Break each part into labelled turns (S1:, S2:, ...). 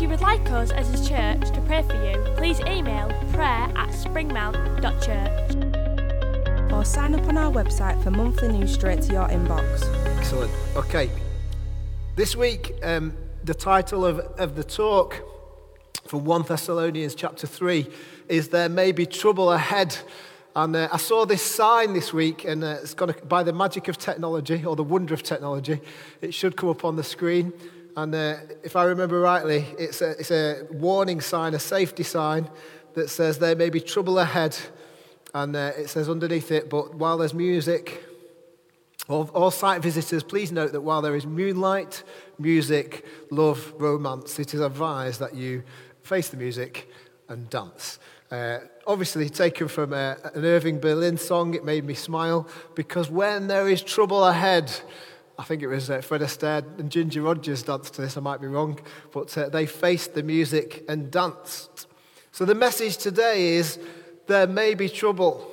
S1: If you would like us as a church to pray for you, please email prayer at springmount.church.
S2: Or sign up on our website for monthly news straight to your inbox.
S3: Excellent. Okay. This week, um, the title of, of the talk from 1 Thessalonians chapter 3 is There May Be Trouble Ahead. And uh, I saw this sign this week, and uh, it's going to, by the magic of technology, or the wonder of technology, it should come up on the screen. And uh, if I remember rightly, it's a, it's a warning sign, a safety sign that says there may be trouble ahead. And uh, it says underneath it, but while there's music, all, all site visitors, please note that while there is moonlight, music, love, romance, it is advised that you face the music and dance. Uh, obviously, taken from uh, an Irving Berlin song, it made me smile because when there is trouble ahead, I think it was uh, Fred Astaire and Ginger Rogers danced to this, I might be wrong, but uh, they faced the music and danced. So the message today is there may be trouble.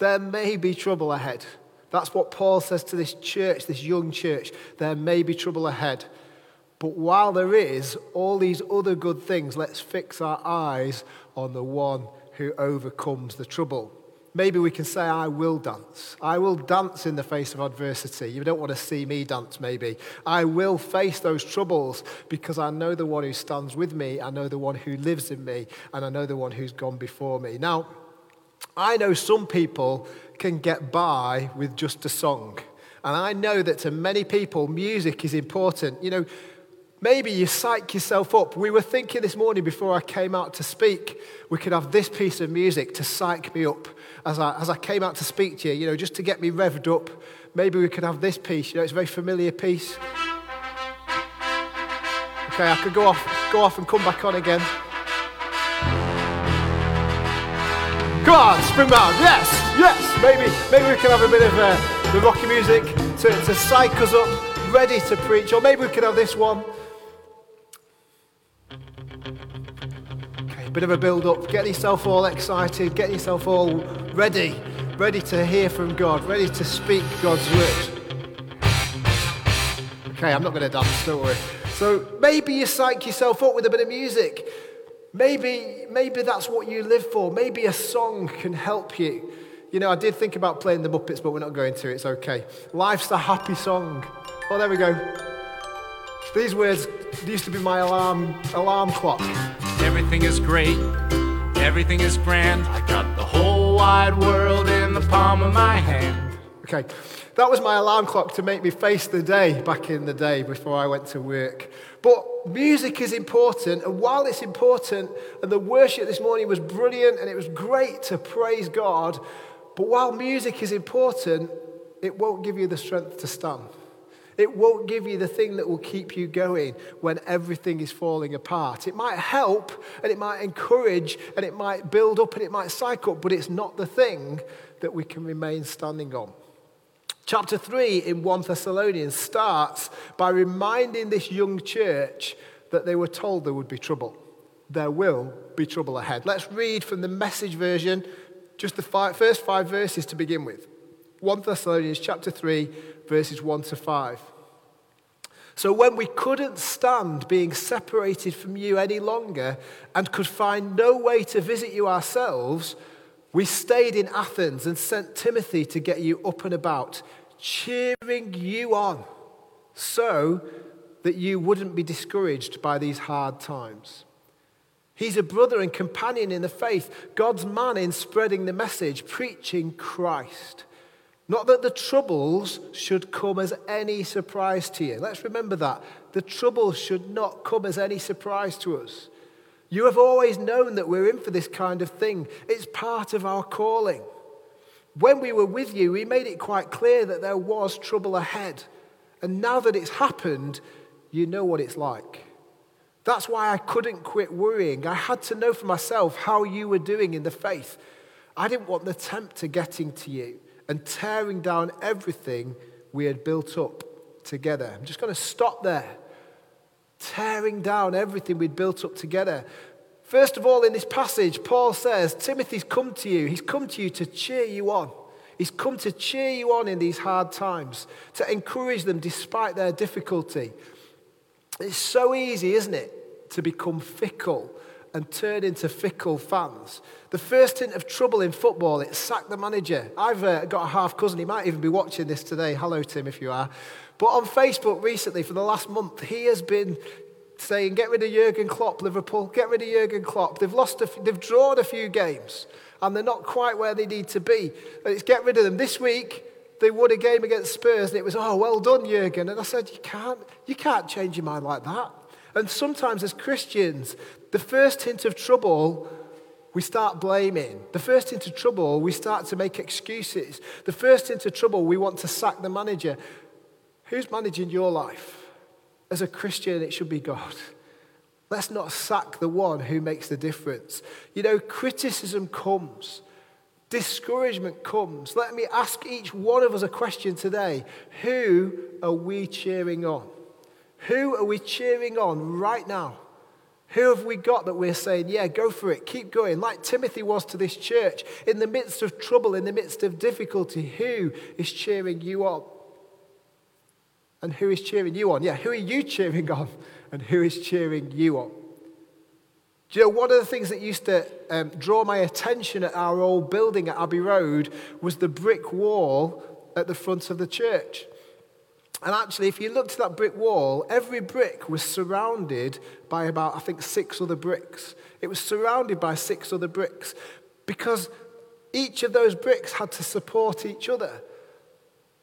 S3: There may be trouble ahead. That's what Paul says to this church, this young church. There may be trouble ahead. But while there is all these other good things, let's fix our eyes on the one who overcomes the trouble. Maybe we can say, I will dance. I will dance in the face of adversity. You don't want to see me dance, maybe. I will face those troubles because I know the one who stands with me. I know the one who lives in me. And I know the one who's gone before me. Now, I know some people can get by with just a song. And I know that to many people, music is important. You know, Maybe you psych yourself up. We were thinking this morning before I came out to speak, we could have this piece of music to psych me up as I, as I came out to speak to you, you know, just to get me revved up. Maybe we could have this piece, you know, it's a very familiar piece. Okay, I could go off, go off and come back on again. Come on, Springmount. Yes, yes. Maybe, maybe we can have a bit of uh, the rocky music to, to psych us up, ready to preach. Or maybe we could have this one. Bit of a build up. Get yourself all excited. Get yourself all ready, ready to hear from God, ready to speak God's word. Okay, I'm not going to dance. Don't worry. So maybe you psych yourself up with a bit of music. Maybe, maybe that's what you live for. Maybe a song can help you. You know, I did think about playing the Muppets, but we're not going to. It's okay. Life's a happy song. Oh, there we go. These words used to be my alarm alarm clock.
S4: Everything is great. Everything is grand. I got the whole wide world in the palm of my hand.
S3: Okay, that was my alarm clock to make me face the day back in the day before I went to work. But music is important, and while it's important, and the worship this morning was brilliant and it was great to praise God, but while music is important, it won't give you the strength to stand. It won't give you the thing that will keep you going when everything is falling apart. It might help and it might encourage and it might build up and it might cycle, but it's not the thing that we can remain standing on. Chapter 3 in 1 Thessalonians starts by reminding this young church that they were told there would be trouble. There will be trouble ahead. Let's read from the message version, just the first five verses to begin with. 1 Thessalonians chapter 3, verses 1 to 5. So when we couldn't stand being separated from you any longer and could find no way to visit you ourselves, we stayed in Athens and sent Timothy to get you up and about, cheering you on so that you wouldn't be discouraged by these hard times. He's a brother and companion in the faith, God's man in spreading the message, preaching Christ. Not that the troubles should come as any surprise to you. Let's remember that. The troubles should not come as any surprise to us. You have always known that we're in for this kind of thing, it's part of our calling. When we were with you, we made it quite clear that there was trouble ahead. And now that it's happened, you know what it's like. That's why I couldn't quit worrying. I had to know for myself how you were doing in the faith. I didn't want the tempter getting to you and tearing down everything we had built up together. I'm just going to stop there. Tearing down everything we'd built up together. First of all, in this passage, Paul says, Timothy's come to you. He's come to you to cheer you on. He's come to cheer you on in these hard times, to encourage them despite their difficulty. It's so easy, isn't it, to become fickle and turn into fickle fans. The first hint of trouble in football, it sacked the manager. I've uh, got a half cousin, he might even be watching this today. Hello, Tim, if you are. But on Facebook recently, for the last month, he has been saying, get rid of Jurgen Klopp, Liverpool, get rid of Jurgen Klopp. They've, lost a, they've drawn a few games, and they're not quite where they need to be. And it's get rid of them. This week, they won a game against Spurs, and it was, oh, well done, Jurgen. And I said, you can't, you can't change your mind like that. And sometimes as Christians, the first hint of trouble, we start blaming. The first hint of trouble, we start to make excuses. The first hint of trouble, we want to sack the manager. Who's managing your life? As a Christian, it should be God. Let's not sack the one who makes the difference. You know, criticism comes, discouragement comes. Let me ask each one of us a question today Who are we cheering on? Who are we cheering on right now? Who have we got that we're saying, yeah, go for it, keep going, like Timothy was to this church, in the midst of trouble, in the midst of difficulty? Who is cheering you on? And who is cheering you on? Yeah, who are you cheering on? And who is cheering you on? Do you know, one of the things that used to um, draw my attention at our old building at Abbey Road was the brick wall at the front of the church. And actually, if you looked at that brick wall, every brick was surrounded by about, I think, six other bricks. It was surrounded by six other bricks because each of those bricks had to support each other.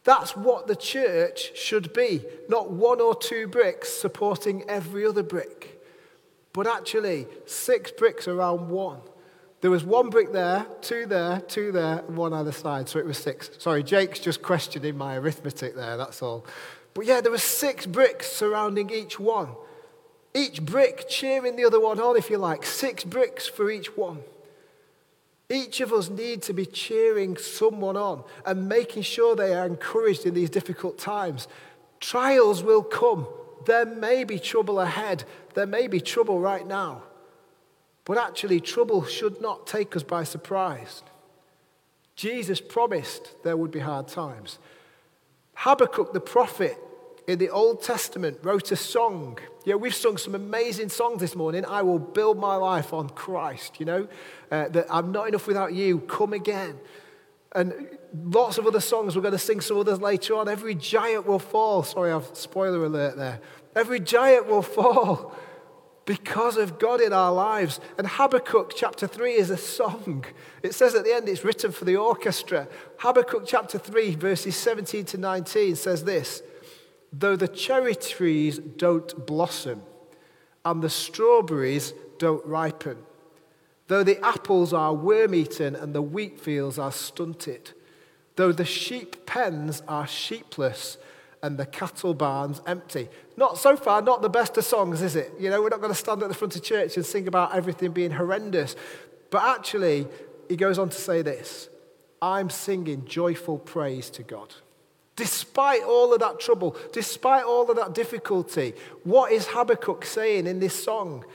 S3: That's what the church should be, not one or two bricks supporting every other brick, but actually six bricks around one. There was one brick there, two there, two there, and one other side, so it was six. Sorry, Jake's just questioning my arithmetic there, that's all. But yeah, there were six bricks surrounding each one. Each brick cheering the other one on, if you like. Six bricks for each one. Each of us need to be cheering someone on and making sure they are encouraged in these difficult times. Trials will come. There may be trouble ahead. There may be trouble right now. But actually, trouble should not take us by surprise. Jesus promised there would be hard times. Habakkuk the prophet in the Old Testament wrote a song. Yeah, we've sung some amazing songs this morning. I will build my life on Christ, you know, uh, that I'm not enough without you, come again. And lots of other songs, we're going to sing some others later on. Every giant will fall. Sorry, I've spoiler alert there. Every giant will fall because of God in our lives. And Habakkuk chapter 3 is a song. It says at the end it's written for the orchestra. Habakkuk chapter 3, verses 17 to 19 says this Though the cherry trees don't blossom and the strawberries don't ripen, though the apples are worm eaten and the wheat fields are stunted, though the sheep pens are sheepless and the cattle barns empty. Not so far, not the best of songs, is it? You know, we're not going to stand at the front of church and sing about everything being horrendous. But actually, he goes on to say this I'm singing joyful praise to God. Despite all of that trouble, despite all of that difficulty, what is Habakkuk saying in this song?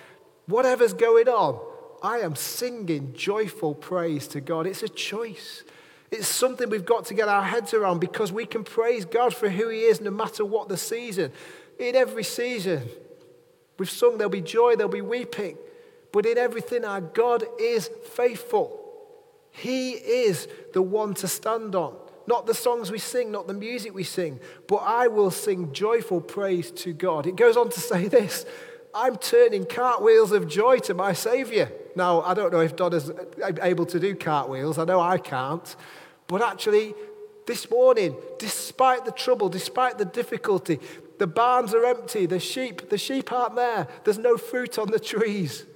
S3: Whatever's going on, I am singing joyful praise to God. It's a choice. It's something we've got to get our heads around because we can praise God for who He is no matter what the season. In every season, we've sung there'll be joy, there'll be weeping, but in everything, our God is faithful. He is the one to stand on not the songs we sing, not the music we sing, but I will sing joyful praise to God. It goes on to say this I'm turning cartwheels of joy to my Savior. Now, I don't know if Don is able to do cartwheels, I know I can't, but actually, this morning, despite the trouble, despite the difficulty, the barns are empty, the sheep, the sheep aren't there, there's no fruit on the trees.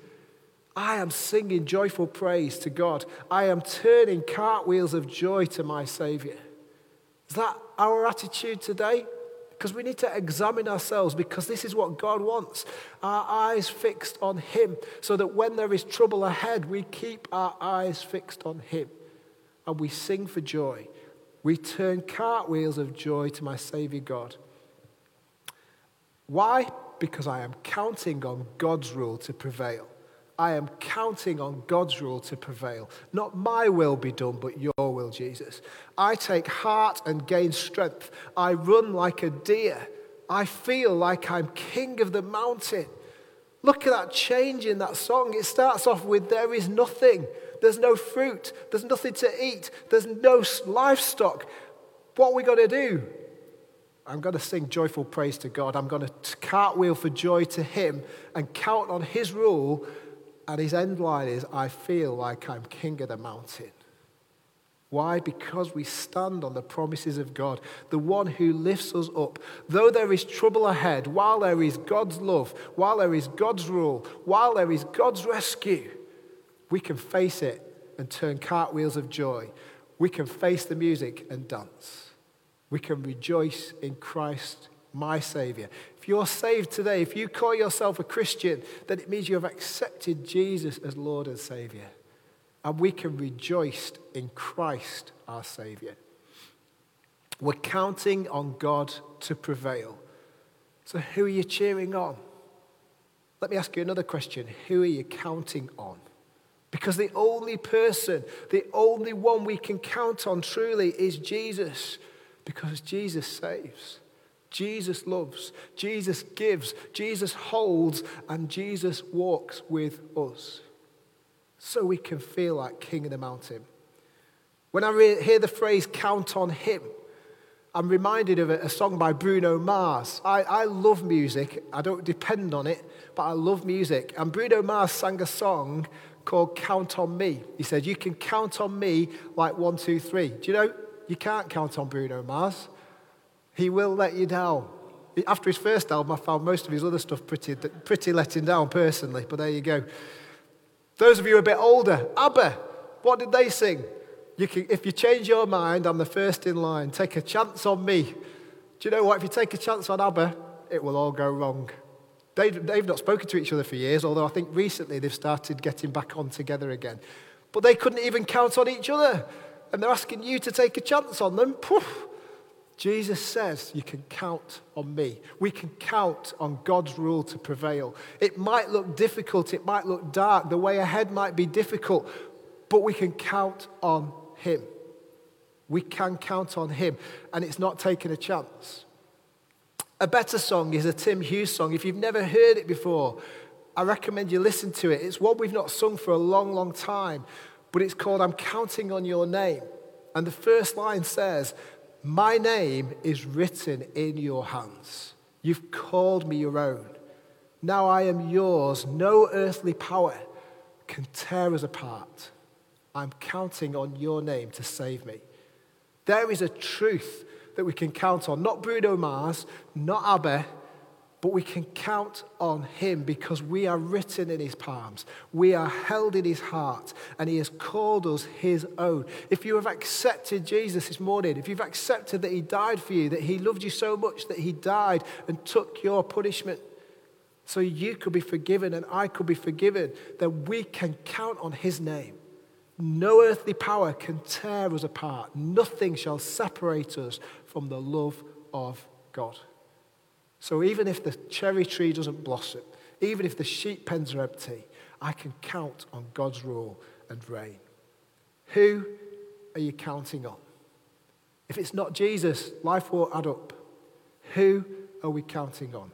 S3: I am singing joyful praise to God. I am turning cartwheels of joy to my Savior. Is that our attitude today? Because we need to examine ourselves because this is what God wants. Our eyes fixed on Him so that when there is trouble ahead, we keep our eyes fixed on Him and we sing for joy. We turn cartwheels of joy to my Savior God. Why? Because I am counting on God's rule to prevail. I am counting on God's rule to prevail. Not my will be done, but your will, Jesus. I take heart and gain strength. I run like a deer. I feel like I'm king of the mountain. Look at that change in that song. It starts off with There is nothing. There's no fruit. There's nothing to eat. There's no livestock. What are we going to do? I'm going to sing joyful praise to God. I'm going to cartwheel for joy to Him and count on His rule and his end line is, I feel like I'm king of the mountain. Why? Because we stand on the promises of God, the one who lifts us up. Though there is trouble ahead, while there is God's love, while there is God's rule, while there is God's rescue, we can face it and turn cartwheels of joy. We can face the music and dance. We can rejoice in Christ, my Savior you're saved today, if you call yourself a Christian, then it means you have accepted Jesus as Lord and Savior. And we can rejoice in Christ, our Savior. We're counting on God to prevail. So, who are you cheering on? Let me ask you another question. Who are you counting on? Because the only person, the only one we can count on truly is Jesus, because Jesus saves. Jesus loves, Jesus gives, Jesus holds, and Jesus walks with us. So we can feel like King of the mountain. When I re- hear the phrase count on Him, I'm reminded of a, a song by Bruno Mars. I, I love music, I don't depend on it, but I love music. And Bruno Mars sang a song called Count on Me. He said, You can count on me like one, two, three. Do you know? You can't count on Bruno Mars. He will let you down. After his first album, I found most of his other stuff pretty, pretty letting down personally, but there you go. Those of you a bit older, ABBA, what did they sing? You can, if you change your mind, I'm the first in line. Take a chance on me. Do you know what? If you take a chance on ABBA, it will all go wrong. They, they've not spoken to each other for years, although I think recently they've started getting back on together again. But they couldn't even count on each other. And they're asking you to take a chance on them. Poof, Jesus says, You can count on me. We can count on God's rule to prevail. It might look difficult, it might look dark, the way ahead might be difficult, but we can count on Him. We can count on Him, and it's not taking a chance. A better song is a Tim Hughes song. If you've never heard it before, I recommend you listen to it. It's one we've not sung for a long, long time, but it's called I'm Counting on Your Name. And the first line says, my name is written in your hands. You've called me your own. Now I am yours. No earthly power can tear us apart. I'm counting on your name to save me. There is a truth that we can count on. Not Bruno Mars, not ABBA, but we can count on him because we are written in his palms. We are held in his heart, and he has called us his own. If you have accepted Jesus this morning, if you've accepted that he died for you, that he loved you so much that he died and took your punishment so you could be forgiven and I could be forgiven, then we can count on his name. No earthly power can tear us apart. Nothing shall separate us from the love of God. So even if the cherry tree doesn't blossom, even if the sheep pens are empty, I can count on God's rule and reign. Who are you counting on? If it's not Jesus, life won't add up. Who are we counting on?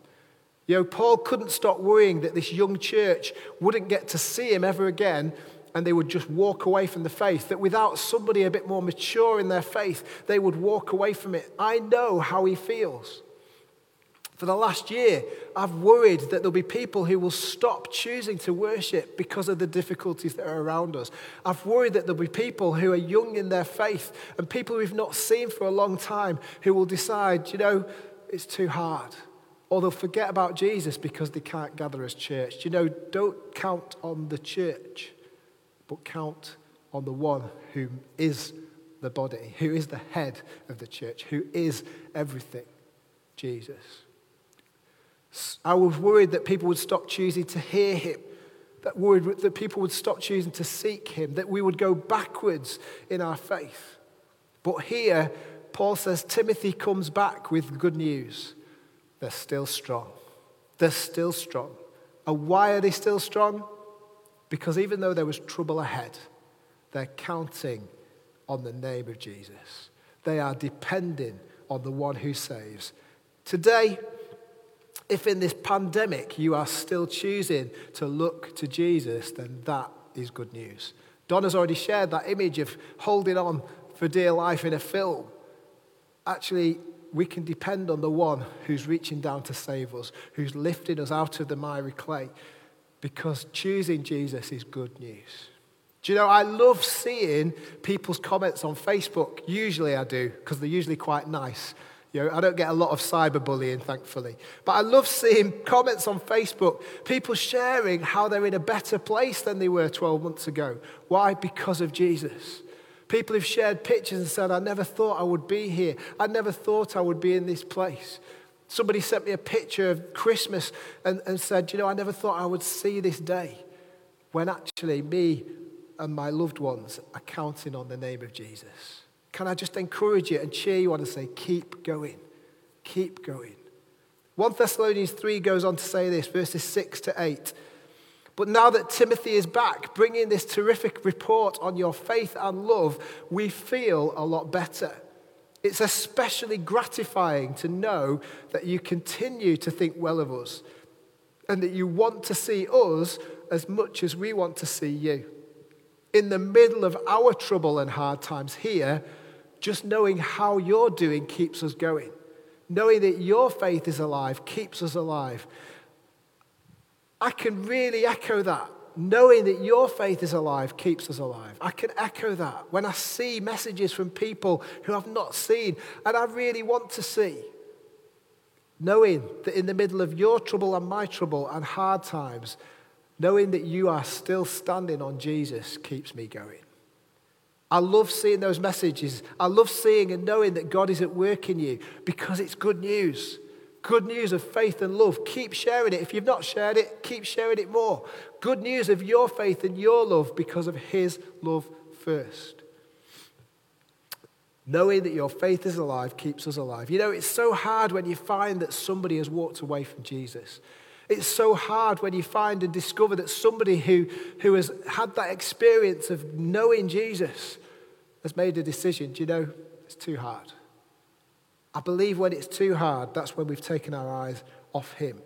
S3: You know, Paul couldn't stop worrying that this young church wouldn't get to see him ever again and they would just walk away from the faith. That without somebody a bit more mature in their faith, they would walk away from it. I know how he feels. For the last year, I've worried that there'll be people who will stop choosing to worship because of the difficulties that are around us. I've worried that there'll be people who are young in their faith and people we've not seen for a long time who will decide, you know, it's too hard. Or they'll forget about Jesus because they can't gather as church. You know, don't count on the church, but count on the one who is the body, who is the head of the church, who is everything. Jesus. I was worried that people would stop choosing to hear him, that worried that people would stop choosing to seek him, that we would go backwards in our faith. But here, Paul says Timothy comes back with good news. They're still strong. They're still strong. And why are they still strong? Because even though there was trouble ahead, they're counting on the name of Jesus. They are depending on the one who saves. Today, if in this pandemic you are still choosing to look to Jesus, then that is good news. Donna's already shared that image of holding on for dear life in a film. Actually, we can depend on the one who's reaching down to save us, who's lifting us out of the miry clay, because choosing Jesus is good news. Do you know, I love seeing people's comments on Facebook. Usually I do, because they're usually quite nice. You know, I don't get a lot of cyberbullying, thankfully. But I love seeing comments on Facebook, people sharing how they're in a better place than they were 12 months ago. Why? Because of Jesus. People have shared pictures and said, I never thought I would be here. I never thought I would be in this place. Somebody sent me a picture of Christmas and, and said, You know, I never thought I would see this day. When actually, me and my loved ones are counting on the name of Jesus. Can I just encourage you and cheer you on and say, Keep going. Keep going. 1 Thessalonians 3 goes on to say this, verses 6 to 8. But now that Timothy is back, bringing this terrific report on your faith and love, we feel a lot better. It's especially gratifying to know that you continue to think well of us and that you want to see us as much as we want to see you. In the middle of our trouble and hard times here, just knowing how you're doing keeps us going. Knowing that your faith is alive keeps us alive. I can really echo that. Knowing that your faith is alive keeps us alive. I can echo that when I see messages from people who I've not seen and I really want to see. Knowing that in the middle of your trouble and my trouble and hard times, knowing that you are still standing on Jesus keeps me going. I love seeing those messages. I love seeing and knowing that God is at work in you because it's good news good news of faith and love. Keep sharing it. If you've not shared it, keep sharing it more. Good news of your faith and your love because of His love first. Knowing that your faith is alive keeps us alive. You know, it's so hard when you find that somebody has walked away from Jesus. It's so hard when you find and discover that somebody who, who has had that experience of knowing Jesus has made a decision. Do you know, it's too hard. I believe when it's too hard, that's when we've taken our eyes off Him.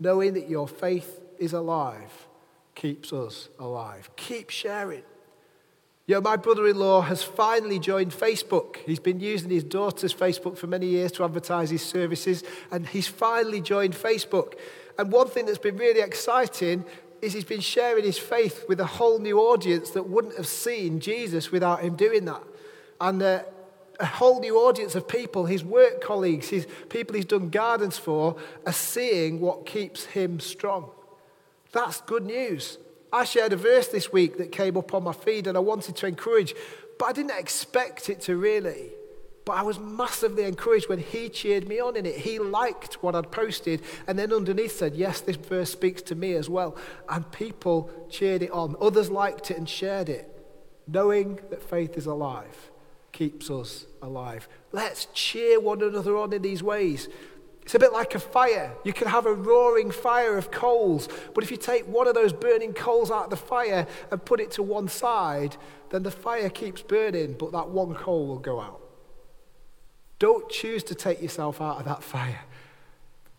S3: Knowing that your faith is alive keeps us alive. Keep sharing. You know, my brother in law has finally joined Facebook. He's been using his daughter's Facebook for many years to advertise his services, and he's finally joined Facebook. And one thing that's been really exciting is he's been sharing his faith with a whole new audience that wouldn't have seen Jesus without him doing that. And uh, a whole new audience of people, his work colleagues, his people he's done gardens for, are seeing what keeps him strong. That's good news. I shared a verse this week that came up on my feed and I wanted to encourage, but I didn't expect it to really. But I was massively encouraged when he cheered me on in it. He liked what I'd posted and then underneath said, Yes, this verse speaks to me as well. And people cheered it on. Others liked it and shared it, knowing that faith is alive keeps us alive. Let's cheer one another on in these ways. It's a bit like a fire. You can have a roaring fire of coals, but if you take one of those burning coals out of the fire and put it to one side, then the fire keeps burning, but that one coal will go out. Don't choose to take yourself out of that fire.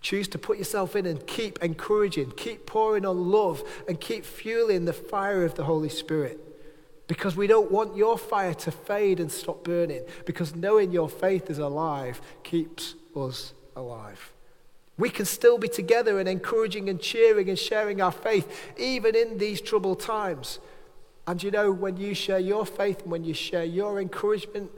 S3: Choose to put yourself in and keep encouraging, keep pouring on love, and keep fueling the fire of the Holy Spirit. Because we don't want your fire to fade and stop burning. Because knowing your faith is alive keeps us alive. We can still be together and encouraging and cheering and sharing our faith, even in these troubled times. And you know, when you share your faith and when you share your encouragement,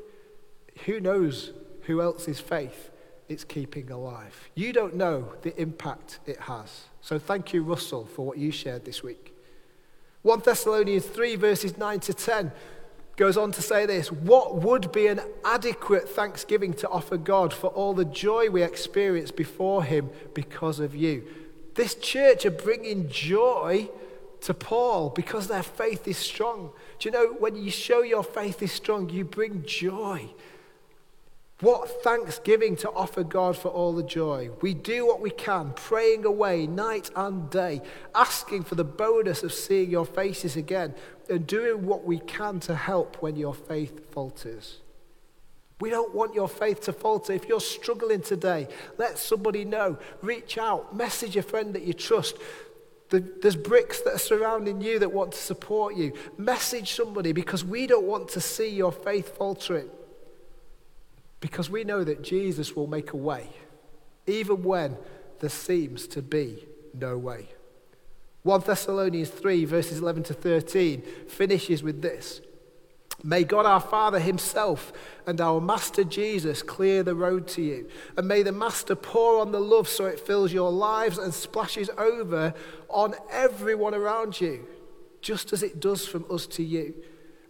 S3: who knows who else's faith it's keeping alive? You don't know the impact it has. So thank you, Russell, for what you shared this week. 1 Thessalonians 3, verses 9 to 10 goes on to say this What would be an adequate thanksgiving to offer God for all the joy we experience before Him because of you? This church are bringing joy to Paul because their faith is strong. Do you know when you show your faith is strong, you bring joy? What thanksgiving to offer God for all the joy. We do what we can, praying away night and day, asking for the bonus of seeing your faces again, and doing what we can to help when your faith falters. We don't want your faith to falter. If you're struggling today, let somebody know. Reach out, message a friend that you trust. There's bricks that are surrounding you that want to support you. Message somebody because we don't want to see your faith faltering. Because we know that Jesus will make a way, even when there seems to be no way. 1 Thessalonians 3, verses 11 to 13, finishes with this May God our Father Himself and our Master Jesus clear the road to you. And may the Master pour on the love so it fills your lives and splashes over on everyone around you, just as it does from us to you.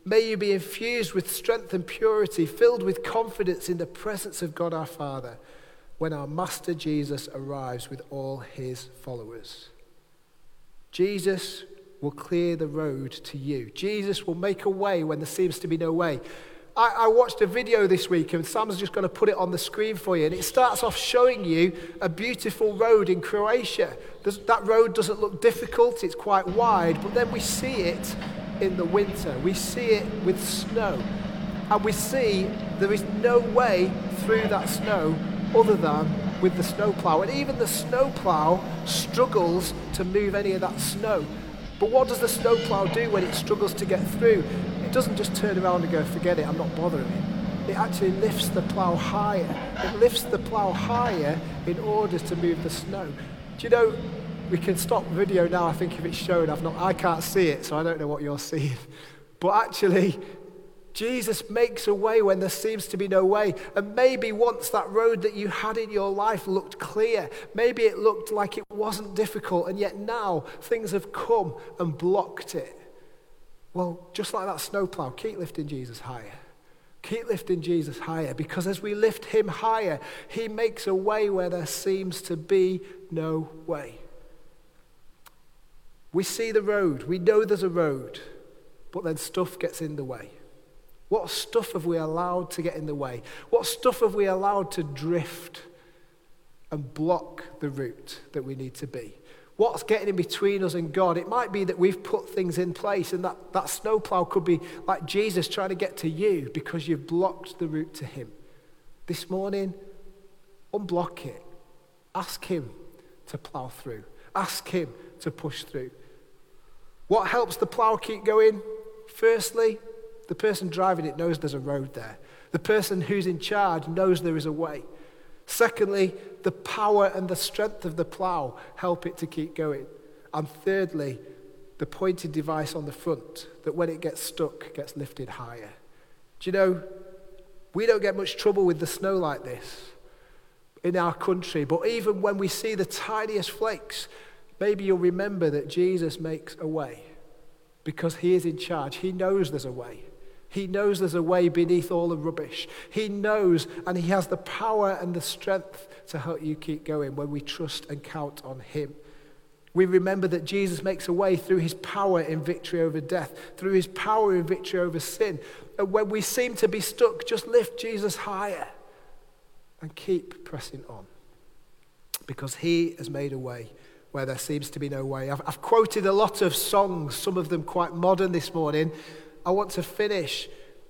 S3: May you be infused with strength and purity, filled with confidence in the presence of God our Father when our Master Jesus arrives with all his followers. Jesus will clear the road to you. Jesus will make a way when there seems to be no way. I, I, watched a video this week, and Sam's just going to put it on the screen for you. And it starts off showing you a beautiful road in Croatia. There's, that road doesn't look difficult, it's quite wide, but then we see it in the winter. We see it with snow. And we see there is no way through that snow other than with the snowplow. And even the snowplow struggles to move any of that snow. But what does the snowplow do when it struggles to get through? It doesn't just turn around and go, forget it, I'm not bothering. It It actually lifts the plow higher. It lifts the plow higher in order to move the snow. Do you know, we can stop video now, I think, if it's showing. I've not, I can't see it, so I don't know what you're seeing. But actually, Jesus makes a way when there seems to be no way. And maybe once that road that you had in your life looked clear, maybe it looked like it wasn't difficult, and yet now things have come and blocked it. Well, just like that snowplow, keep lifting Jesus higher. Keep lifting Jesus higher because as we lift him higher, he makes a way where there seems to be no way. We see the road, we know there's a road, but then stuff gets in the way. What stuff have we allowed to get in the way? What stuff have we allowed to drift and block the route that we need to be? What's getting in between us and God? It might be that we've put things in place, and that, that snowplow could be like Jesus trying to get to you because you've blocked the route to Him. This morning, unblock it. Ask Him to plow through, ask Him to push through. What helps the plow keep going? Firstly, the person driving it knows there's a road there. The person who's in charge knows there is a way. Secondly, the power and the strength of the plow help it to keep going. And thirdly, the pointed device on the front that when it gets stuck gets lifted higher. Do you know, we don't get much trouble with the snow like this in our country, but even when we see the tiniest flakes, maybe you'll remember that Jesus makes a way because he is in charge. He knows there's a way. He knows there's a way beneath all the rubbish. He knows and He has the power and the strength to help you keep going when we trust and count on Him. We remember that Jesus makes a way through his power in victory over death, through his power in victory over sin. And when we seem to be stuck, just lift Jesus higher and keep pressing on. Because he has made a way where there seems to be no way. I've, I've quoted a lot of songs, some of them quite modern this morning. I want to finish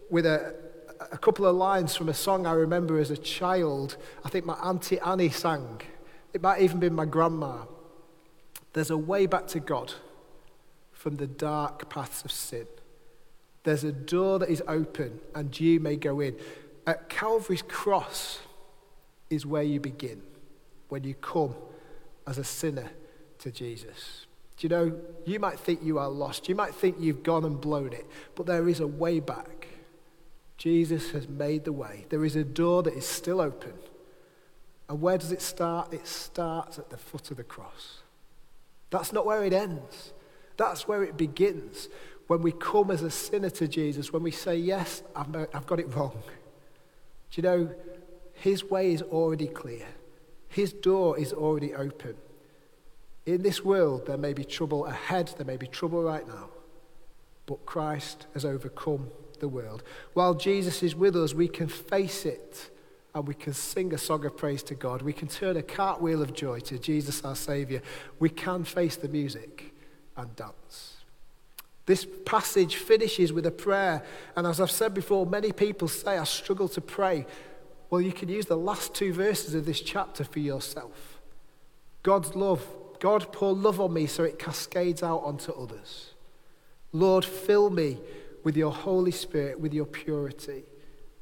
S3: with a, a couple of lines from a song I remember as a child. I think my Auntie Annie sang. It might even be my grandma. There's a way back to God from the dark paths of sin. There's a door that is open and you may go in. At Calvary's cross is where you begin when you come as a sinner to Jesus. Do you know, you might think you are lost. You might think you've gone and blown it, but there is a way back. Jesus has made the way. There is a door that is still open. And where does it start? It starts at the foot of the cross. That's not where it ends. That's where it begins. when we come as a sinner to Jesus, when we say, Yes, I've, got it wrong. Do you know, His way is already clear, His door is already open. In this world, there may be trouble ahead, there may be trouble right now, but Christ has overcome the world. While Jesus is with us, we can face it and we can sing a song of praise to God. We can turn a cartwheel of joy to Jesus, our Saviour. We can face the music and dance. This passage finishes with a prayer, and as I've said before, many people say, I struggle to pray. Well, you can use the last two verses of this chapter for yourself. God's love. God, pour love on me so it cascades out onto others. Lord, fill me with your Holy Spirit, with your purity.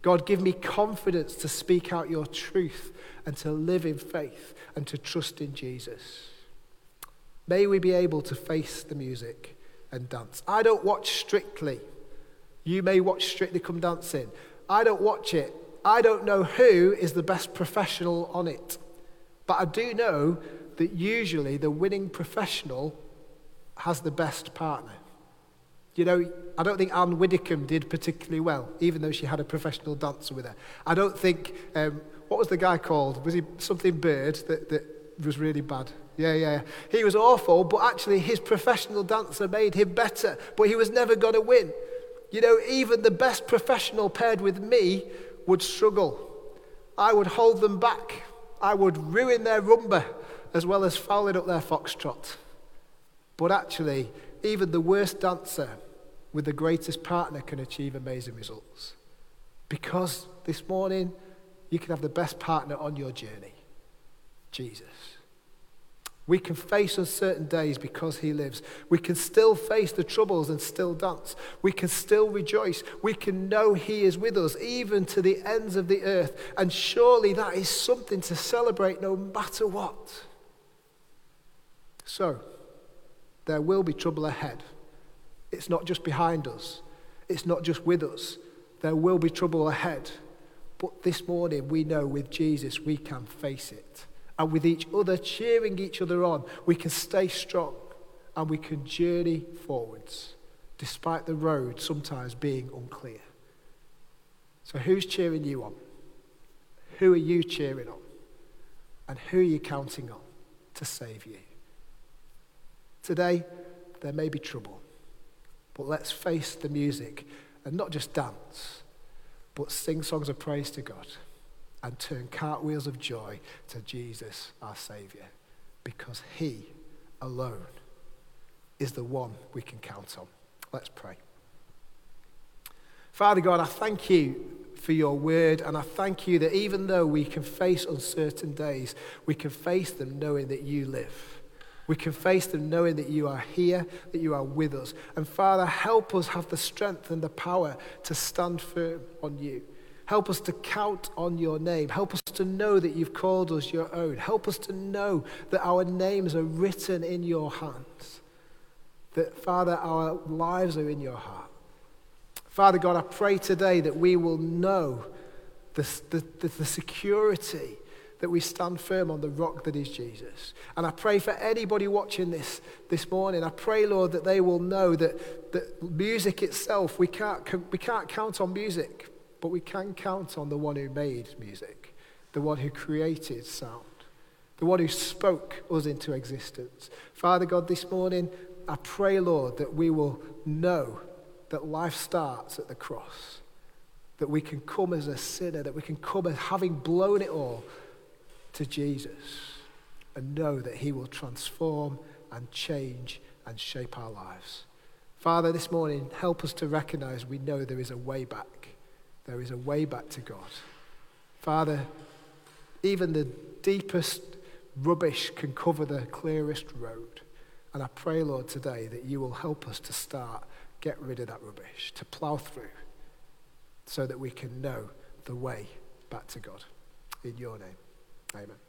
S3: God, give me confidence to speak out your truth and to live in faith and to trust in Jesus. May we be able to face the music and dance. I don't watch Strictly. You may watch Strictly Come Dancing. I don't watch it. I don't know who is the best professional on it. But I do know that usually the winning professional has the best partner. You know, I don't think Ann Widdecombe did particularly well, even though she had a professional dancer with her. I don't think, um, what was the guy called? Was he something Bird that, that was really bad? Yeah, yeah. He was awful, but actually his professional dancer made him better, but he was never going to win. You know, even the best professional paired with me would struggle. I would hold them back. I would ruin their rumba as well as fouling up their foxtrot. But actually, even the worst dancer with the greatest partner can achieve amazing results. Because this morning, you can have the best partner on your journey Jesus. We can face uncertain days because he lives. We can still face the troubles and still dance. We can still rejoice. We can know he is with us, even to the ends of the earth. And surely that is something to celebrate no matter what. So, there will be trouble ahead. It's not just behind us, it's not just with us. There will be trouble ahead. But this morning, we know with Jesus we can face it. And with each other, cheering each other on, we can stay strong and we can journey forwards, despite the road sometimes being unclear. So, who's cheering you on? Who are you cheering on? And who are you counting on to save you? Today, there may be trouble, but let's face the music and not just dance, but sing songs of praise to God and turn cartwheels of joy to Jesus, our Saviour, because He alone is the one we can count on. Let's pray. Father God, I thank you for your word, and I thank you that even though we can face uncertain days, we can face them knowing that you live. We can face them knowing that you are here, that you are with us. And Father, help us have the strength and the power to stand firm on you. Help us to count on your name. Help us to know that you've called us your own. Help us to know that our names are written in your hands. That, Father, our lives are in your heart. Father God, I pray today that we will know the, the, the, the security that we stand firm on the rock that is Jesus. And I pray for anybody watching this this morning, I pray, Lord, that they will know that, that music itself, we can't, we can't count on music, but we can count on the one who made music, the one who created sound, the one who spoke us into existence. Father God, this morning, I pray, Lord, that we will know that life starts at the cross. That we can come as a sinner, that we can come as having blown it all, to Jesus and know that He will transform and change and shape our lives. Father, this morning, help us to recognize we know there is a way back. There is a way back to God. Father, even the deepest rubbish can cover the clearest road. And I pray, Lord, today that you will help us to start, get rid of that rubbish, to plow through, so that we can know the way back to God. In your name. Amen.